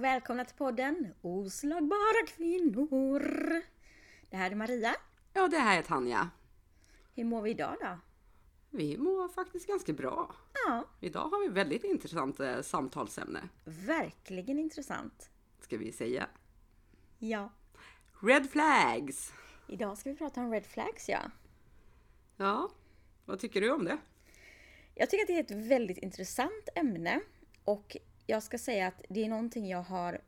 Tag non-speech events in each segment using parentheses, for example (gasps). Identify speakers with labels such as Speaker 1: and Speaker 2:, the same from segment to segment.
Speaker 1: Och välkomna till podden Oslagbara kvinnor. Det här är Maria.
Speaker 2: Ja, det här är Tanja.
Speaker 1: Hur mår vi idag då?
Speaker 2: Vi mår faktiskt ganska bra.
Speaker 1: Ja,
Speaker 2: Idag har vi väldigt intressant eh, samtalsämne,
Speaker 1: verkligen intressant.
Speaker 2: ska vi säga.
Speaker 1: Ja,
Speaker 2: Red flags!
Speaker 1: idag ska vi prata om red flags ja.
Speaker 2: Ja, vad tycker du om det?
Speaker 1: Jag tycker att det är ett väldigt intressant ämne och jag ska säga att det är någonting jag har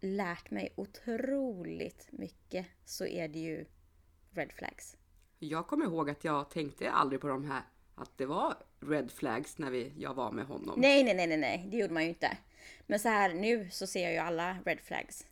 Speaker 1: lärt mig otroligt mycket så är det ju red flags.
Speaker 2: Jag kommer ihåg att jag tänkte aldrig på de här, att det var red flags när vi, jag var med honom.
Speaker 1: Nej, nej, nej, nej, nej, det gjorde man ju inte. Men så här nu så ser jag ju alla red flags.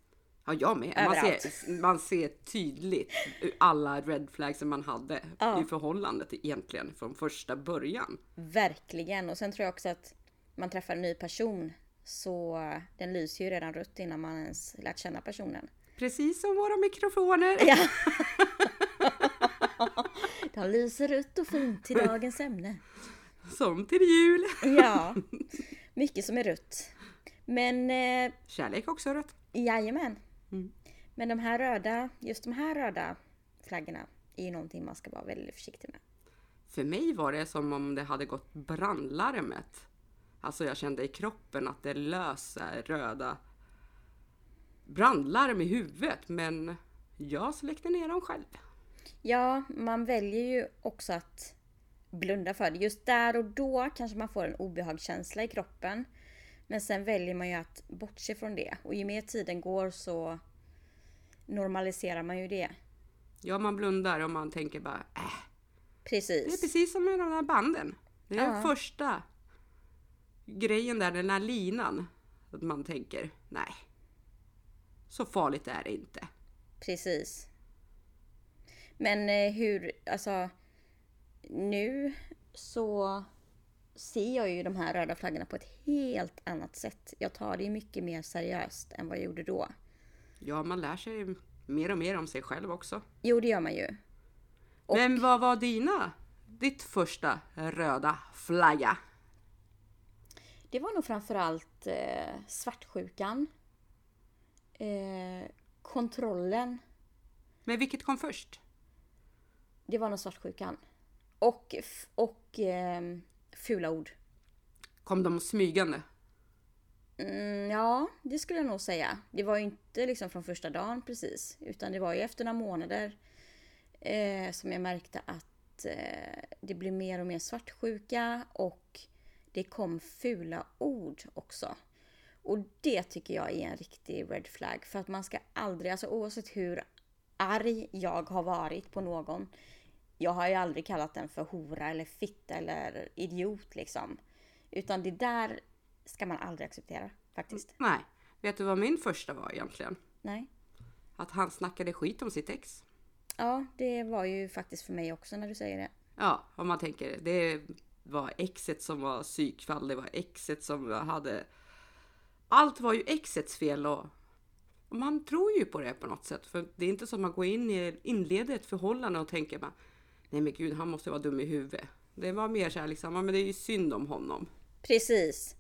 Speaker 2: Ja, jag med. Man ser, man ser tydligt alla red flags som man hade
Speaker 1: Ja.
Speaker 2: i förhållandet egentligen från första början.
Speaker 1: Verkligen. Och sen tror jag också att man träffar en ny person så den lyser ju redan rött innan man ens lärt känna personen.
Speaker 2: Precis som våra mikrofoner.
Speaker 1: Ja. (laughs) De lyser rött och fint till dagens ämne.
Speaker 2: Som till jul.
Speaker 1: Ja, (laughs) mycket som är rött. Men eh,
Speaker 2: Kärlek också rätt.
Speaker 1: jajamän.
Speaker 2: Mm.
Speaker 1: Men de här röda, just de här röda flaggorna är ju någonting man ska vara väldigt försiktig med.
Speaker 2: För mig var det som om det hade gått brandlarmet. Alltså jag kände i kroppen att det lösa röda brandlarm i huvudet. Men jag släckte ner dem själv.
Speaker 1: Ja, man väljer ju också att blunda för det. Just där och då kanske man får en obehagskänsla i kroppen. Men sen väljer man ju att bortse från det. Och ju mer tiden går så normaliserar man ju det.
Speaker 2: Ja, man blundar och man tänker bara äh, det är
Speaker 1: Precis.
Speaker 2: precis som med de där banden. Det är
Speaker 1: Ja.
Speaker 2: den första grejen där, den där linan. Att man tänker nej, så farligt är det inte.
Speaker 1: Precis. Men eh, hur, alltså nu så ser jag ju de här röda flaggorna på ett helt annat sätt. Jag tar det ju mycket mer seriöst än vad jag gjorde då.
Speaker 2: Ja, man lär sig mer och mer om sig själv också.
Speaker 1: Jo, det gör man ju. Och-
Speaker 2: Men vad var dina, ditt första röda flagga?
Speaker 1: Det var nog framförallt eh, svartsjukan. Eh, kontrollen.
Speaker 2: Men vilket kom först?
Speaker 1: Det var nog svartsjukan. Och, och eh, fula ord.
Speaker 2: Kom de smygande?
Speaker 1: Mm, ja, det skulle jag nog säga. Det var ju inte liksom från första dagen precis. Utan det var ju efter några månader eh, som jag märkte att eh, det blev mer och mer svartsjuka och det kom fula ord också. Och det tycker jag är en riktig red flag. För att man ska aldrig, alltså oavsett hur arg jag har varit på någon. Jag har ju aldrig kallat den för hora eller fitta eller idiot liksom. Utan det där ska man aldrig acceptera faktiskt.
Speaker 2: Nej. Vet du vad min första var egentligen?
Speaker 1: Nej.
Speaker 2: Att han snackade skit om sitt ex.
Speaker 1: Ja, det var ju faktiskt för mig också när du säger det.
Speaker 2: Ja, om man tänker det var exet som var psykfall, det var exet som hade... Allt var ju exets fel och och man tror ju på det på något sätt. För det är inte så att man går in i, inleder ett förhållande och tänker bara, nej men gud han måste vara dum i huvudet. Det var mer så här liksom, ja, men det är ju synd om honom.
Speaker 1: Precis.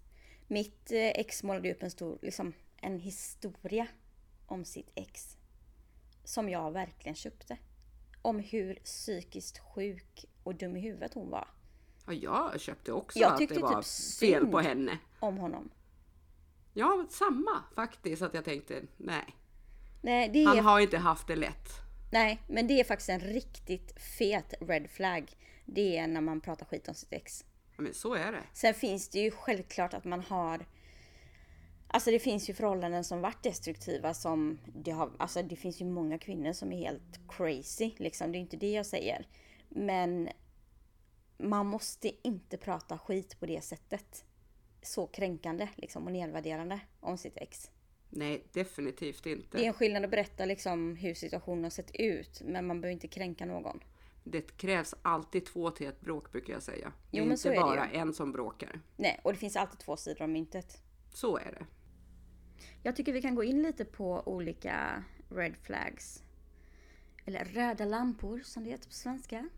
Speaker 1: Mitt eh, ex målade upp en stor, liksom en historia om sitt ex. Som jag verkligen köpte. Om hur psykiskt sjuk och dum i huvudet hon var.
Speaker 2: Och jag köpte också
Speaker 1: Jag
Speaker 2: att det var
Speaker 1: typ
Speaker 2: fel på henne.
Speaker 1: Om honom.
Speaker 2: Ja, samma faktiskt. Att jag tänkte, nej.
Speaker 1: Nej, är,
Speaker 2: Han har inte haft det lätt.
Speaker 1: nej, men det är faktiskt en riktigt fet red flag. Det är när man pratar skit om sitt ex.
Speaker 2: Ja, men så är det.
Speaker 1: Sen finns det ju självklart att man har Alltså det finns ju förhållanden som varit destruktiva som det har, alltså det finns ju många kvinnor som är helt crazy liksom. Det är inte det jag säger. Men man måste inte prata skit på det sättet. Så kränkande liksom och nedvärderande om sitt ex.
Speaker 2: Nej, definitivt inte.
Speaker 1: Det är en skillnad att berätta liksom hur situationen har sett ut men man behöver inte kränka någon.
Speaker 2: Det krävs alltid två till ett bråk brukar jag säga.
Speaker 1: Jo,
Speaker 2: inte
Speaker 1: men så är det
Speaker 2: bara
Speaker 1: ju.
Speaker 2: en som bråkar.
Speaker 1: Nej, och det finns alltid två sidor av myntet.
Speaker 2: Så är det.
Speaker 1: Jag tycker vi kan gå in lite på olika red flags. Eller röda lampor som det heter på svenska.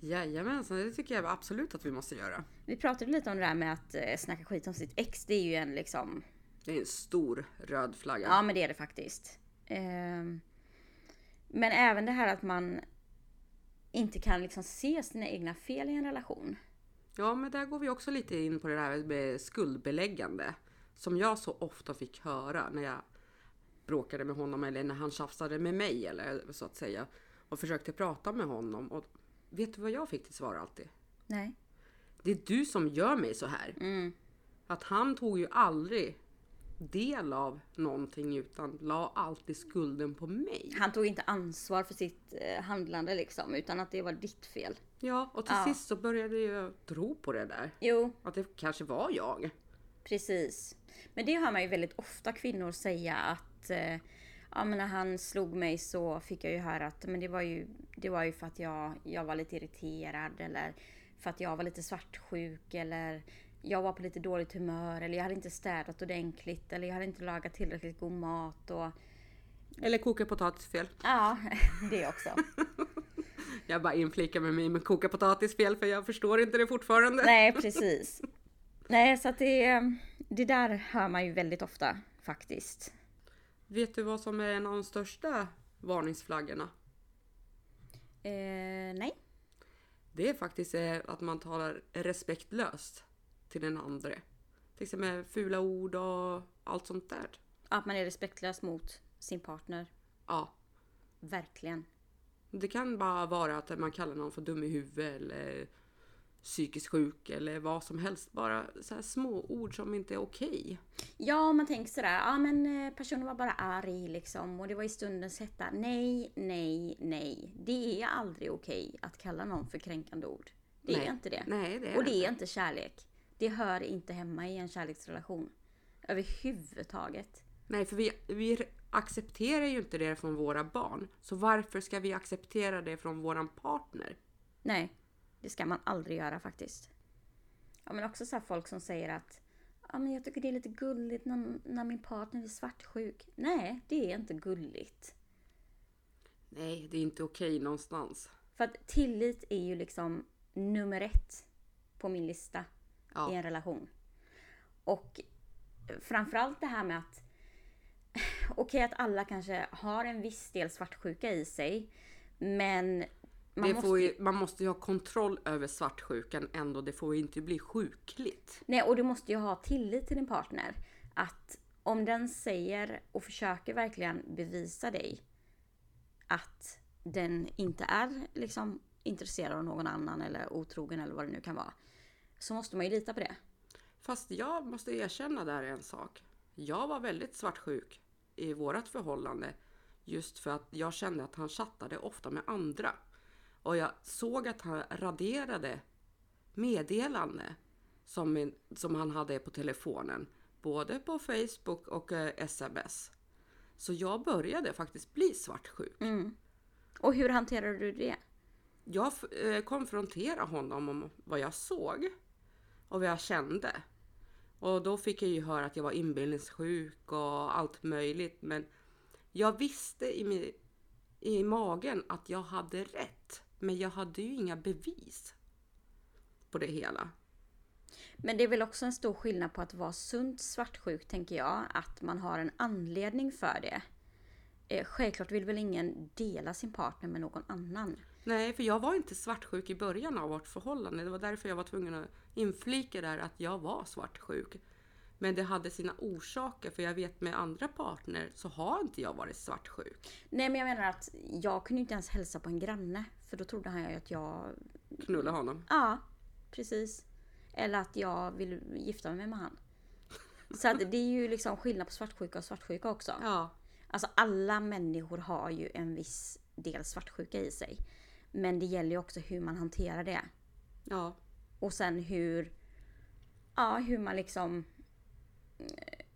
Speaker 2: Jajamensan, det tycker jag absolut att vi måste göra.
Speaker 1: Vi pratade lite om det där med att eh, snacka skit om sitt ex. Det är ju en liksom
Speaker 2: Det är en stor röd flagga.
Speaker 1: Ja, men det är det faktiskt. Ehm, Men även det här att man inte kan liksom se sina egna fel i en relation.
Speaker 2: Ja, men där går vi också lite in på det här med skuldbeläggande. Som jag så ofta fick höra när jag bråkade med honom eller när han tjafsade med mig eller så att säga. Och försökte prata med honom. Och vet du vad jag fick till svar alltid?
Speaker 1: Nej.
Speaker 2: Det är du som gör mig så här.
Speaker 1: Mm.
Speaker 2: Att han tog ju aldrig del av någonting utan la alltid skulden på mig.
Speaker 1: Han tog inte ansvar för sitt eh, handlande liksom, utan att det var ditt fel.
Speaker 2: Ja, och till
Speaker 1: Ja.
Speaker 2: sist så började jag tro på det där.
Speaker 1: Jo,
Speaker 2: Att det kanske var jag.
Speaker 1: Precis. Men det hör man ju väldigt ofta kvinnor säga att eh, ja, men när han slog mig så fick jag ju höra att men det, var ju, det var ju för att jag, jag var lite irriterad eller för att jag var lite svartsjuk eller jag var på lite dåligt humör eller jag hade inte städat ordentligt eller jag hade inte lagat tillräckligt god mat och
Speaker 2: Eller koka potatisfel.
Speaker 1: ja, (laughs) det också. (laughs)
Speaker 2: Jag bara inflikar med mig med koka potatisfel för jag förstår inte det fortfarande.
Speaker 1: Nej, precis. Nej, så att det, det där hör man ju väldigt ofta faktiskt.
Speaker 2: Vet du vad som är en av de största varningsflaggorna?
Speaker 1: Eh, nej.
Speaker 2: Det är faktiskt eh, att man talar respektlöst till den andra. Till exempel fula ord och allt sånt där.
Speaker 1: Att man är respektlös mot sin partner.
Speaker 2: Ja,
Speaker 1: Verkligen.
Speaker 2: det kan bara vara att man kallar någon för dum i huvudet eller psykiskt sjuk eller vad som helst. Bara så små ord som inte är okej.
Speaker 1: Ja, man tänker sådär, ja men eh, personen var bara arg liksom och det var i stundens hetta. Nej, nej, nej. Det är aldrig okej att kalla någon för kränkande ord. Det
Speaker 2: Nej.
Speaker 1: är inte det.
Speaker 2: Nej, det är
Speaker 1: och det
Speaker 2: inte.
Speaker 1: är inte kärlek. Det hör inte hemma i en kärleksrelation. Överhuvudtaget.
Speaker 2: Nej, för vi, vi accepterar ju inte det från våra barn. Så varför ska vi acceptera det från våran partner?
Speaker 1: Nej, det ska man aldrig göra faktiskt. Ja, men också så här folk som säger att ja, men jag tycker det är lite gulligt när, när min partner är svartsjuk. Nej, det är inte gulligt.
Speaker 2: Nej, det är inte okej någonstans.
Speaker 1: För att tillit är ju liksom nummer ett på min lista
Speaker 2: Ja.
Speaker 1: i en relation. Och framförallt det här med att (laughs) okej att alla kanske har en viss del svartsjuka i sig. Men man måste
Speaker 2: ju, man måste ju ha kontroll över svartsjukan ändå. Det får ju inte bli sjukligt.
Speaker 1: Nej, och du måste ju ha tillit till din partner. Att om den säger och försöker verkligen bevisa dig att den inte är liksom intresserad av någon annan eller otrogen eller vad det nu kan vara. Så måste man ju lita på det.
Speaker 2: Fast jag måste erkänna där en sak. Jag var väldigt svartsjuk i vårat förhållande. Just för att jag kände att han chattade ofta med andra. Och jag såg att han raderade meddelande som, en, som han hade på telefonen. Både på Facebook och eh, sms. Så jag började faktiskt bli svartsjuk.
Speaker 1: Och hur hanterar du det?
Speaker 2: Jag eh, konfronterade honom om vad jag såg och vad jag kände. Och då fick jag ju höra att jag var inbillningssjuk och allt möjligt. Men jag visste i, min, i magen att jag hade rätt. Men jag hade ju inga bevis på det hela.
Speaker 1: Men det är väl också en stor skillnad på att vara sunt svartsjuk, tänker jag. Att man har en anledning för det. Eh, Självklart vill väl ingen dela sin partner med någon annan.
Speaker 2: Nej, för jag var inte svartsjuk i början av vårt förhållande. Det var därför jag var tvungen att inflika där att jag var svartsjuk. Men det hade sina orsaker, för jag vet med andra partner så har inte jag varit svartsjuk.
Speaker 1: Nej men jag menar att jag kunde inte ens hälsa på en granne. För då trodde han ju att jag...
Speaker 2: Knulla honom.
Speaker 1: Ja, precis. Eller att jag vill gifta mig med han. Så att det är ju liksom skillnad på svartsjuka och svartsjuka också.
Speaker 2: Ja,
Speaker 1: Alltså alla människor har ju en viss del svartsjuka i sig. Men det gäller ju också hur man hanterar det.
Speaker 2: ja,
Speaker 1: Och sen hur... Ja, hur man liksom eh,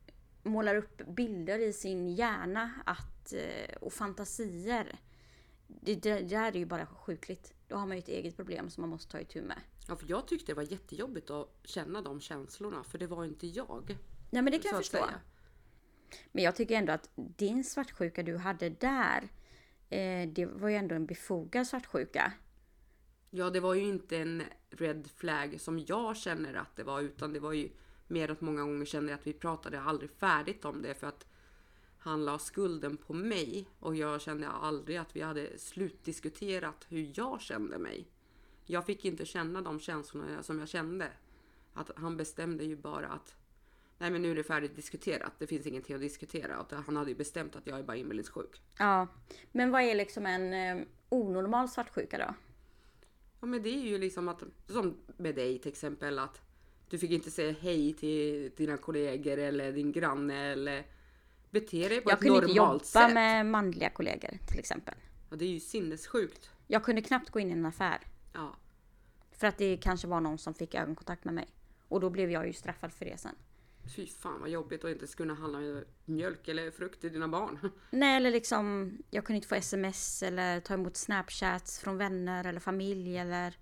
Speaker 1: målar upp bilder i sin hjärna att, eh, och fantasier. Det, det, där är ju bara sjukligt. Då har man ju ett eget problem som man måste ta itu med.
Speaker 2: ja, för jag tyckte det var jättejobbigt att känna de känslorna, för det var inte jag.
Speaker 1: Nej men det kan jag förstå.
Speaker 2: säga.
Speaker 1: Men jag tycker ändå att din svartsjuka du hade där, eh, det var ju ändå en befogad svartsjuka.
Speaker 2: Ja, det var ju inte en red flag som jag känner att det var, utan det var ju mer att många gånger kände jag att vi pratade aldrig färdigt om det för att han la skulden på mig och jag kände aldrig att vi hade slutdiskuterat hur jag kände mig. Jag fick inte känna de känslorna som jag kände. Att han bestämde ju bara att nej men nu är det färdigt diskuterat. Det finns ingenting att diskutera. Han hade ju bestämt att jag är bara inbillningssjuk.
Speaker 1: Ja, men vad är liksom en eh, onormal svartsjuka då?
Speaker 2: Ja men det är ju liksom att, som med dig till exempel att du fick inte säga hej till dina kollegor eller din granne eller bete dig på
Speaker 1: Jag
Speaker 2: ett
Speaker 1: kunde inte
Speaker 2: normalt
Speaker 1: jobba
Speaker 2: sätt.
Speaker 1: med manliga kollegor till exempel.
Speaker 2: Ja, det är ju sinnessjukt.
Speaker 1: Jag kunde knappt gå in i en affär.
Speaker 2: Ja.
Speaker 1: För att det kanske var någon som fick ögonkontakt med mig. Och då blev jag ju straffad för det sen.
Speaker 2: Fy fan vad jobbigt att inte kunna handla mjölk eller frukt till dina barn. (laughs)
Speaker 1: Nej, eller liksom jag kunde inte få sms eller ta emot snapchats från vänner eller familj eller...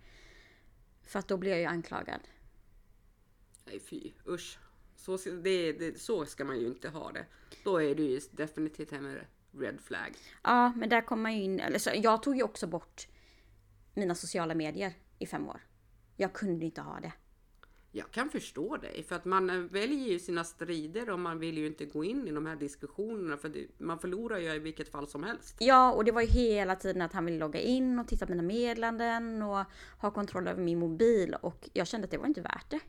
Speaker 1: För att då blev jag ju anklagad.
Speaker 2: Nej fy, usch. Så, det, det, så ska man ju inte ha det. Då är du ju definitivt en red flag.
Speaker 1: Ja, men där kom man ju in... Eller så, jag tog ju också bort mina sociala medier i fem år. Jag kunde inte ha det.
Speaker 2: Jag kan förstå dig, för att man eh, väljer ju sina strider och man vill ju inte gå in i de här diskussionerna för det, man förlorar ju i vilket fall som helst.
Speaker 1: Ja, och det var ju hela tiden att han ville logga in och titta på mina meddelanden och ha kontroll över min mobil. Och jag kände att det var inte värt det.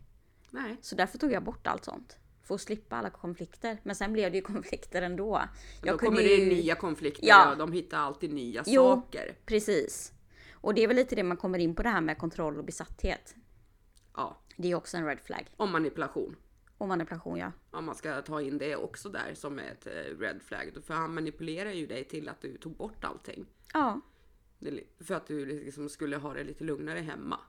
Speaker 2: Nej,
Speaker 1: Så därför tog jag bort allt sånt. För att slippa alla konflikter. Men sen blev det ju (laughs) konflikter ändå.
Speaker 2: då kommer det nya konflikter
Speaker 1: Ja.
Speaker 2: och de hittar alltid nya
Speaker 1: Jo.
Speaker 2: saker.
Speaker 1: Precis. Och det är väl lite det man kommer in på det här med kontroll och besatthet.
Speaker 2: Ja,
Speaker 1: Det är också en red flag.
Speaker 2: och manipulation.
Speaker 1: Och manipulation ja.
Speaker 2: Om man ska ta in det också där som ett eh, red flag. För han manipulerar ju dig till att du tog bort allting.
Speaker 1: Ja.
Speaker 2: För att du liksom skulle ha det lite lugnare hemma.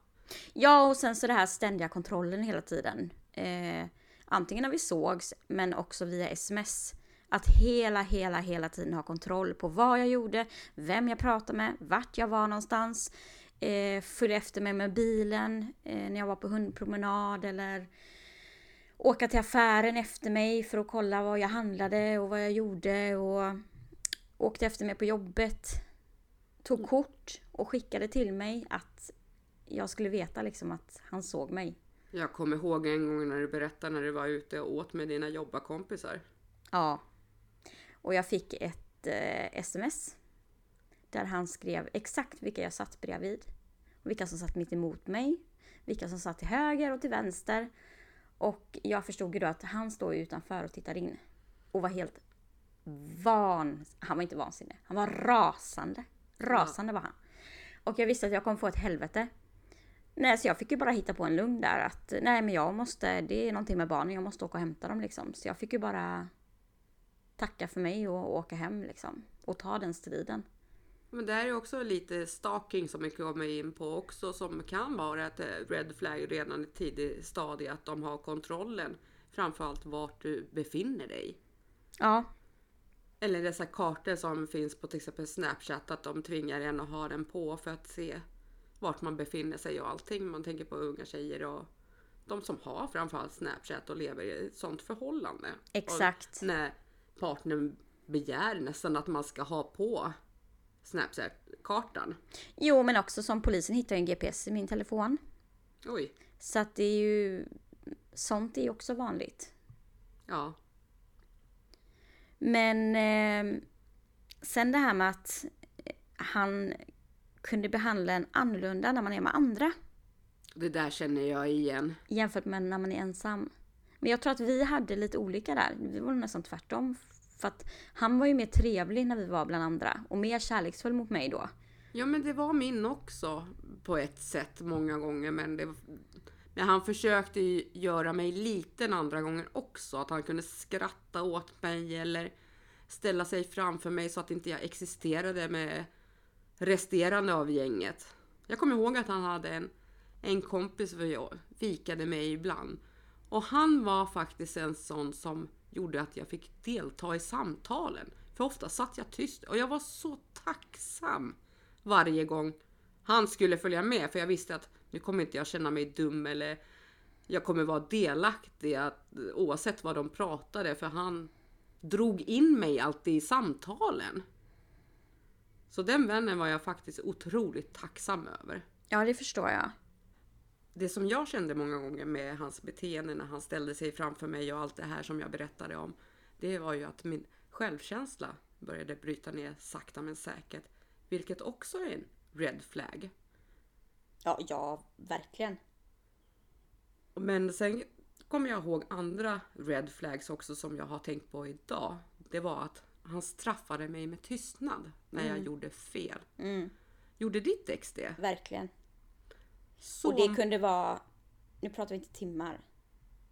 Speaker 1: Ja och sen så det här ständiga kontrollen hela tiden. Eh, antingen när vi sågs men också via sms. Att hela, hela, hela tiden ha kontroll på vad jag gjorde, vem jag pratade med, vart jag var någonstans. Eh, följa efter mig med bilen eh, när jag var på hundpromenad eller åka till affären efter mig för att kolla vad jag handlade och vad jag gjorde och åkte efter mig på jobbet. Tog kort och skickade till mig att jag skulle veta liksom att han såg mig.
Speaker 2: Jag kommer ihåg en gång när du berättade när du var ute och åt med dina jobbarkompisar.
Speaker 1: Ja. Och jag fick ett eh, sms. Där han skrev exakt vilka jag satt bredvid. Och vilka som satt mitt emot mig. Vilka som satt till höger och till vänster. Och jag förstod ju då att han står utanför och tittar in. Och var helt van... Han var inte vansinnig. Han var rasande. Rasande var han. Och jag visste att jag kommer få ett helvete. Nej, så jag fick ju bara hitta på en lugn där att nej men jag måste, det är någonting med barnen, jag måste åka och hämta dem liksom. Så jag fick ju bara tacka för mig och åka hem liksom. Och ta den striden.
Speaker 2: Men det här är också lite stalking som vi kommer in på också som kan vara ett eh, red flag redan i tidig stadie att de har kontrollen. Framförallt vart du befinner dig.
Speaker 1: Ja,
Speaker 2: Eller dessa kartor som finns på till exempel Snapchat att de tvingar en att ha den på för att se vart man befinner sig och allting. Man tänker på unga tjejer och de som har framförallt Snapchat och lever i ett sånt förhållande.
Speaker 1: Exakt.
Speaker 2: Och när partnern begär nästan att man ska ha på Snapchat-kartan.
Speaker 1: jo men också som polisen hittar en GPS i min telefon.
Speaker 2: Oj,
Speaker 1: Så att det är ju, sånt är ju också vanligt.
Speaker 2: ja.
Speaker 1: Men eh, sen det här med att han kunde behandla en annorlunda när man är med andra.
Speaker 2: Det där känner jag igen.
Speaker 1: jämfört med när man är ensam. Men jag tror att vi hade lite olika där. Vi var nästan tvärtom. För att han var ju mer trevlig när vi var bland andra och mer kärleksfull mot mig då.
Speaker 2: Ja men det var min också på ett sätt många gånger men det men han försökte ju göra mig liten andra gånger också. Att han kunde skratta åt mig eller ställa sig framför mig så att inte jag existerade med resterande av gänget. Jag kommer ihåg att han hade en, en kompis för jag fikade med ibland. Och han var faktiskt en sån som gjorde att jag fick delta i samtalen. För ofta satt jag tyst och jag var så tacksam varje gång han skulle följa med för jag visste att nu kommer inte jag känna mig dum eller jag kommer vara delaktig att, oavsett vad de pratade för han drog in mig alltid i samtalen. Så den vännen var jag faktiskt otroligt tacksam över.
Speaker 1: Ja, det förstår jag.
Speaker 2: det som jag kände många gånger med hans beteende när han ställde sig framför mig och allt det här som jag berättade om. Det var ju att min självkänsla började bryta ner sakta men säkert. Vilket också är en red flag.
Speaker 1: Ja, ja, verkligen.
Speaker 2: Men sen kommer jag ihåg andra red flags också som jag har tänkt på idag. Det var att han straffade mig med tystnad när jag gjorde fel.
Speaker 1: Mm,
Speaker 2: Gjorde ditt ex det?
Speaker 1: verkligen.
Speaker 2: Så...
Speaker 1: Och det kunde vara, nu pratar vi inte timmar.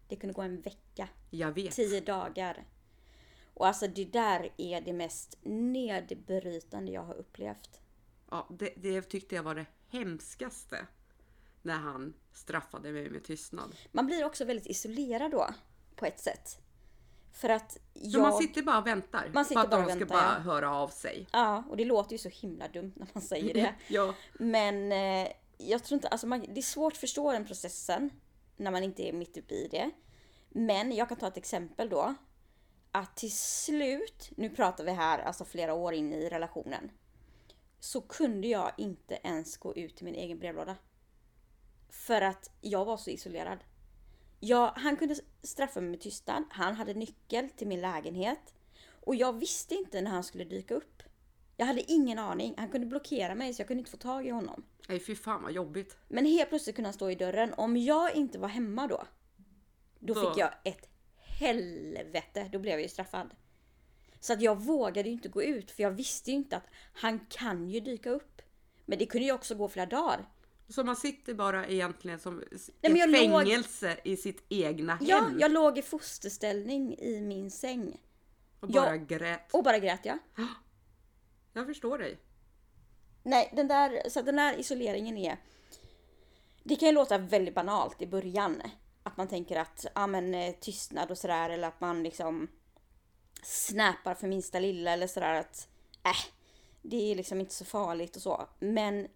Speaker 1: Det kunde gå en vecka,
Speaker 2: Jag vet.
Speaker 1: tio dagar. Och alltså det där är det mest nedbrytande jag har upplevt.
Speaker 2: Ja, det, det tyckte jag var det hemskaste. När han straffade mig med tystnad.
Speaker 1: Man blir också väldigt isolerad då, på ett sätt. För att
Speaker 2: Så
Speaker 1: jag...
Speaker 2: man sitter bara och väntar
Speaker 1: Man sitter
Speaker 2: på att
Speaker 1: bara
Speaker 2: de
Speaker 1: och
Speaker 2: ska
Speaker 1: väntar,
Speaker 2: bara
Speaker 1: ja.
Speaker 2: höra av sig.
Speaker 1: Ja, och det låter ju så himla dumt när man säger det. (laughs)
Speaker 2: Ja,
Speaker 1: Men eh, jag tror inte, alltså man, det är svårt att förstå den processen när man inte är mitt uppe i det. Men jag kan ta ett exempel då. Att till slut, nu pratar vi här alltså flera år in i relationen. Så kunde jag inte ens gå ut till min egen brevlåda. För att jag var så isolerad. Jag, han kunde straffa mig med tystnad. Han hade nyckel till min lägenhet. Och jag visste inte när han skulle dyka upp. Jag hade ingen aning. Han kunde blockera mig så jag kunde inte få tag i honom.
Speaker 2: nej fy fan vad jobbigt.
Speaker 1: Men helt plötsligt kunde han stå i dörren. Om jag inte var hemma då. Då
Speaker 2: Då-
Speaker 1: fick jag ett helvete. Då blev jag ju straffad. Så att jag vågade ju inte gå ut för jag visste ju inte att han kan ju dyka upp. Men det kunde ju också gå flera dagar.
Speaker 2: Så man sitter bara egentligen som
Speaker 1: jag
Speaker 2: ett
Speaker 1: låg-
Speaker 2: fängelse i sitt egna hem.
Speaker 1: Ja, jag låg i fosterställning i min säng.
Speaker 2: och bara
Speaker 1: jag-
Speaker 2: grät.
Speaker 1: Och bara grät jag. (gasps)
Speaker 2: Jag förstår dig.
Speaker 1: Nej, den där, så den där isoleringen är... Det kan ju låta väldigt banalt i början. Att man tänker att, ja men eh, tystnad och sådär eller att man liksom snappar för minsta lilla eller sådär att, äh, det är liksom inte så farligt och så. Men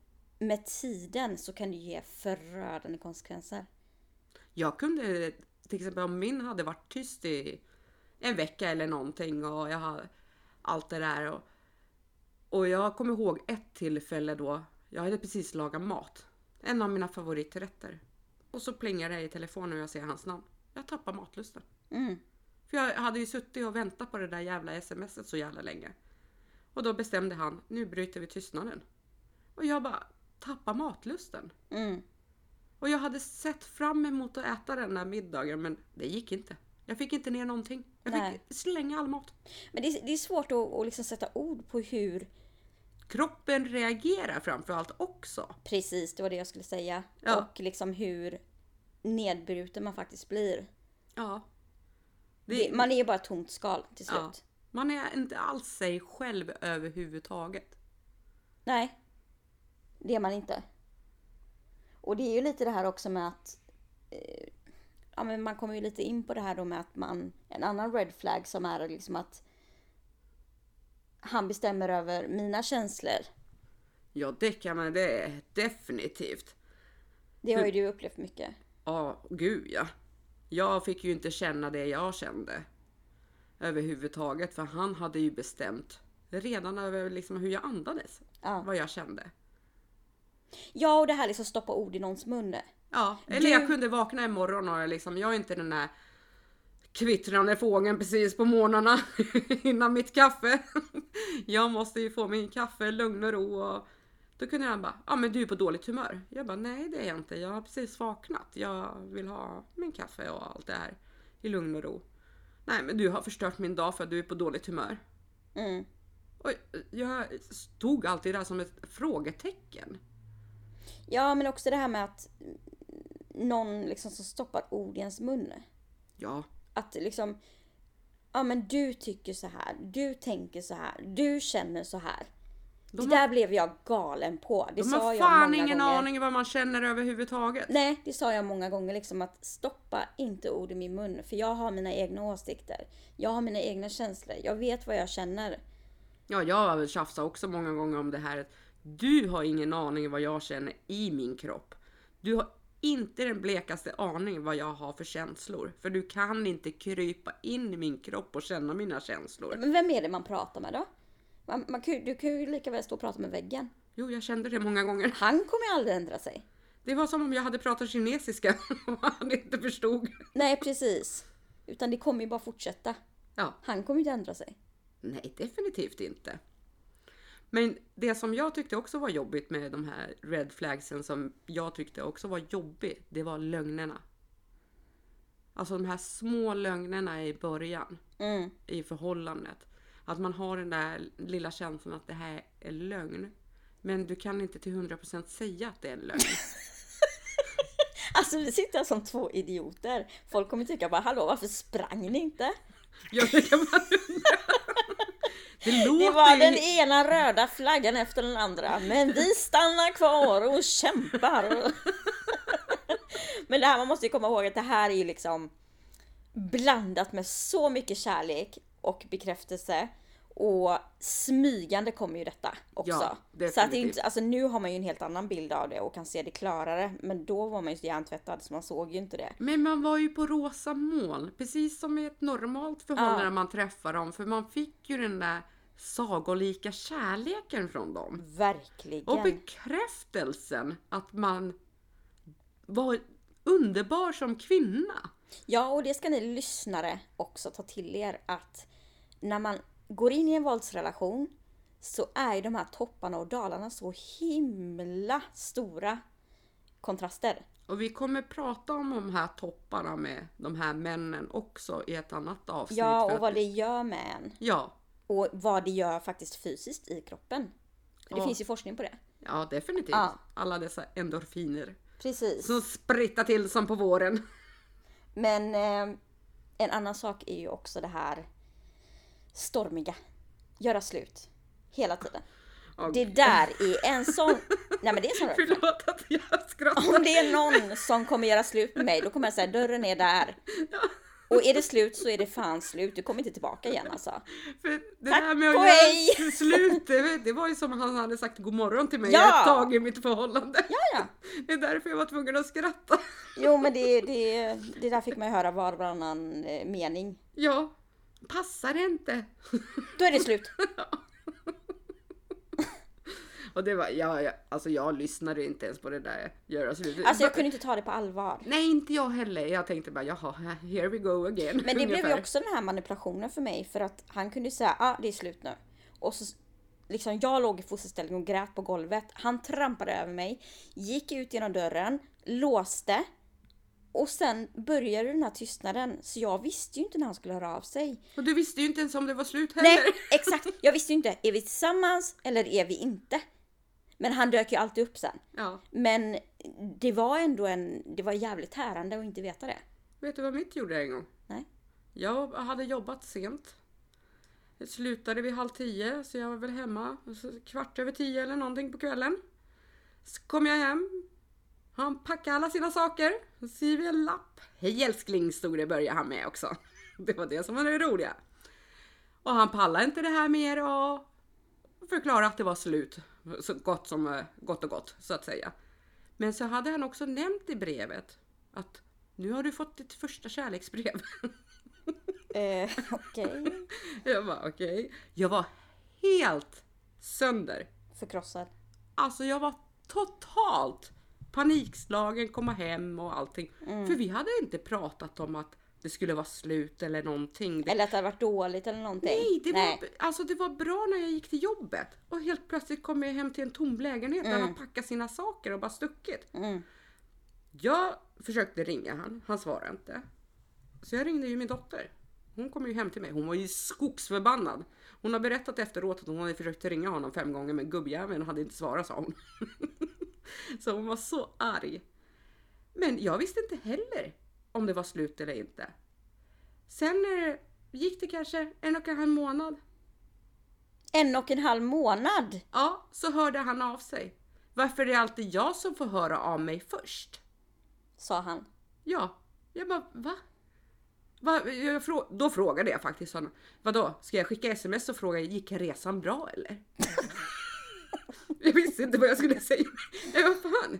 Speaker 1: med tiden så kan det ge förödande konsekvenser.
Speaker 2: Jag kunde, till exempel om min hade varit tyst i en vecka eller någonting och jag hade allt det där. Och, och jag kommer ihåg ett tillfälle då jag hade precis lagat mat. En av mina favoriträtter. Och så plingar det i telefonen och jag ser hans namn. Jag tappar matlusten.
Speaker 1: Mm.
Speaker 2: För jag hade ju suttit och väntat på det där jävla smset så jävla länge. Och då bestämde han, nu bryter vi tystnaden. Och jag bara tappar matlusten.
Speaker 1: Mm.
Speaker 2: Och jag hade sett fram emot att äta den där middagen men det gick inte. Jag fick inte ner någonting. Jag
Speaker 1: Nej.
Speaker 2: fick slänga all mat.
Speaker 1: Men det är, det är svårt att, att liksom sätta ord på hur
Speaker 2: Kroppen reagerar framförallt också.
Speaker 1: Precis, det var det jag skulle säga.
Speaker 2: Ja.
Speaker 1: Och liksom hur nedbruten man faktiskt blir.
Speaker 2: Ja. Det,
Speaker 1: Det, man är ju bara ett tomt skal till slut.
Speaker 2: ja. man är inte alls sig själv överhuvudtaget.
Speaker 1: Nej, det är man inte. Och det är ju lite det här också med att eh, ja, men man kommer ju lite in på det här då med att man, en annan red flag som är liksom att han bestämmer över mina känslor.
Speaker 2: Ja det kan man, det är definitivt.
Speaker 1: Det har ju du upplevt mycket.
Speaker 2: Ja, gud ja. Jag fick ju inte känna det jag kände. Överhuvudtaget för han hade ju bestämt redan över liksom hur jag andades.
Speaker 1: Ja.
Speaker 2: Vad jag kände.
Speaker 1: Ja, och det här liksom stoppa ord i någons mun.
Speaker 2: Ja, eller
Speaker 1: Du-
Speaker 2: jag kunde vakna imorgon och liksom, jag är inte den där kvittrande fågeln precis på morgnarna (laughs) innan mitt kaffe. Jag måste ju få min kaffe, lugn och ro och då kunde han bara, ja men du är på dåligt humör. Jag bara, nej det är jag inte, jag har precis vaknat. Jag vill ha min kaffe och allt det här i lugn och ro. Nej men du har förstört min dag för att du är på dåligt humör.
Speaker 1: Mm.
Speaker 2: Och jag stod alltid där som ett frågetecken.
Speaker 1: Ja, men också det här med att någon liksom som stoppar ord i ens mun.
Speaker 2: Ja,
Speaker 1: Att liksom, ja men du tycker så här, du tänker så här, du känner så här.
Speaker 2: De
Speaker 1: det
Speaker 2: har-
Speaker 1: där blev jag galen på. Det
Speaker 2: de
Speaker 1: sa
Speaker 2: har
Speaker 1: jag
Speaker 2: fan
Speaker 1: många
Speaker 2: ingen
Speaker 1: gånger.
Speaker 2: aning vad man känner överhuvudtaget.
Speaker 1: Nej, det sa jag många gånger liksom att stoppa inte ord i min mun. För jag har mina egna åsikter. Jag har mina egna känslor. Jag vet vad jag känner.
Speaker 2: Ja, jag tjafsat också många gånger om det här. Du har ingen aning vad jag känner i min kropp. Du har inte den blekaste aning vad jag har för känslor. För du kan inte krypa in i min kropp och känna mina känslor.
Speaker 1: Men vem är det man pratar med då? Man, man kan, du kan ju lika väl stå och prata med väggen.
Speaker 2: Jo, jag kände det många gånger. (laughs)
Speaker 1: Han kommer ju aldrig ändra sig.
Speaker 2: Det var som om jag hade pratat kinesiska (laughs) och han inte förstod.
Speaker 1: Nej, precis. Utan det kommer ju bara fortsätta.
Speaker 2: Ja,
Speaker 1: Han kommer ju inte ändra sig.
Speaker 2: nej definitivt inte. Men det som jag tyckte också var jobbigt med de här red flagsen som jag tyckte också var jobbigt, det var lögnerna. Alltså de här små lögnerna i början
Speaker 1: Mm.
Speaker 2: i förhållandet. Att man har den där lilla känslan att det här är lögn. Men du kan inte till 100% säga att det är en lögn. (laughs)
Speaker 1: Alltså vi sitter här som två idioter. Folk kommer tycka bara hallå varför sprang ni inte?
Speaker 2: Ja, det kan man undra. Det
Speaker 1: Det var den ena röda flaggan efter den andra. Men vi stannar kvar och kämpar. Men det här, man måste ju komma ihåg att det här är ju liksom blandat med så mycket kärlek och bekräftelse. Och smygande kommer ju detta också.
Speaker 2: Ja,
Speaker 1: så att det inte, alltså nu har man ju en helt annan bild av det och kan se det klarare. Men då var man ju så hjärntvättad så man såg ju inte det.
Speaker 2: Men man var ju på rosa moln, precis som i ett normalt förhållande
Speaker 1: Ja.
Speaker 2: när man träffar dem. För man fick ju den där sagolika kärleken från dem.
Speaker 1: Verkligen.
Speaker 2: Och bekräftelsen att man var underbar som kvinna.
Speaker 1: Ja, och det ska ni lyssnare också ta till er att när man går in i en våldsrelation så är ju de här topparna och dalarna så himla stora kontraster.
Speaker 2: Och vi kommer prata om de här topparna med de här männen också i ett annat avsnitt.
Speaker 1: Ja, och vad det gör med en.
Speaker 2: Ja,
Speaker 1: Och vad det gör faktiskt fysiskt i kroppen. Det
Speaker 2: Ja.
Speaker 1: finns ju forskning på det.
Speaker 2: ja definitivt.
Speaker 1: Ja.
Speaker 2: Alla dessa endorfiner
Speaker 1: Precis.
Speaker 2: som sprittar till som på våren.
Speaker 1: Men eh, en annan sak är ju också det här stormiga. Göra slut. Hela tiden.
Speaker 2: Ja,
Speaker 1: Det där är en sån... (laughs) Nej men det är en sån.
Speaker 2: Förlåt att jag skrattar.
Speaker 1: Om det är någon som kommer göra slut med mig, då kommer jag säga dörren är där. Och är det slut så är det fan slut. Du kommer inte tillbaka igen alltså.
Speaker 2: För det
Speaker 1: Tack
Speaker 2: där med att göra slut, det, var ju som han hade sagt god morgon till mig
Speaker 1: Ja!
Speaker 2: ett tag i mitt förhållande.
Speaker 1: Ja, ja. (laughs)
Speaker 2: Det är därför jag var tvungen att skratta.
Speaker 1: Jo men det, det, det där fick man ju höra var och varannan eh, mening.
Speaker 2: Ja, passar det inte?
Speaker 1: Då är det slut. (laughs)
Speaker 2: Och det var, ja, ja, alltså jag lyssnade inte ens på det där göra slut.
Speaker 1: Alltså jag kunde inte ta det på allvar.
Speaker 2: Nej, inte jag heller. Jag tänkte bara, jaha, here we go again.
Speaker 1: Men det (laughs) blev ju också den här manipulationen för mig för att han kunde ju säga ah, det är slut nu. Och så liksom jag låg i fosterställning och grät på golvet. Han trampade över mig, gick ut genom dörren, låste. Och sen började den här tystnaden. Så jag visste ju inte när han skulle höra av sig.
Speaker 2: Och du visste ju inte ens om det var slut heller.
Speaker 1: Nej, (laughs) exakt. Jag visste ju inte. Är vi tillsammans eller är vi inte? Men han dök ju alltid upp sen.
Speaker 2: Ja.
Speaker 1: Men det var ändå en, det var jävligt tärande att inte veta det.
Speaker 2: Vet du vad mitt gjorde en gång?
Speaker 1: Nej.
Speaker 2: Jag hade jobbat sent. Jag slutade vid halv tio, så jag var väl hemma kvart över tio eller någonting på kvällen. Så kom jag hem. Han packade alla sina saker. Så skriver en lapp. Hej älskling, stod det började han med också. (laughs) Det var det som var det roliga. Och han pallade inte det här mer och förklarade att det var slut. Så gott som eh, gott och gott, så att säga. Men så hade han också nämnt i brevet att nu har du fått ditt första kärleksbrev. (laughs)
Speaker 1: Eh, Okej. (laughs)
Speaker 2: Jag var okej. Jag var helt sönder.
Speaker 1: Förkrossad.
Speaker 2: Alltså jag var totalt panikslagen, komma hem och allting. För vi hade inte pratat om att det skulle vara slut eller någonting. Det,
Speaker 1: Eller att det hade varit dåligt eller någonting.
Speaker 2: nej, det var, alltså det var bra när jag gick till jobbet. Och helt plötsligt kom jag hem till en tom lägenhet där han packat sina saker och bara stuckit.
Speaker 1: Mm.
Speaker 2: Jag försökte ringa han, han svarade inte. Så jag ringde ju min dotter. Hon kom ju hem till mig. Hon var ju skogsförbannad. Hon har berättat efteråt att hon hade försökt ringa honom fem gånger men gubbjäveln hade inte svarat sa hon. (laughs) så hon var så arg. Men jag visste inte heller om det var slut eller inte. Sen gick det kanske en och en halv månad.
Speaker 1: En och en halv månad!
Speaker 2: Ja, så hörde han av sig. Varför är det alltid jag som får höra av mig först?
Speaker 1: Sa han.
Speaker 2: Ja, jag bara va? va? Jag frå- då frågade jag faktiskt honom. Vadå, ska jag skicka sms och fråga gick resan bra eller? (laughs) jag visste inte vad jag skulle säga. Jag bara, fan.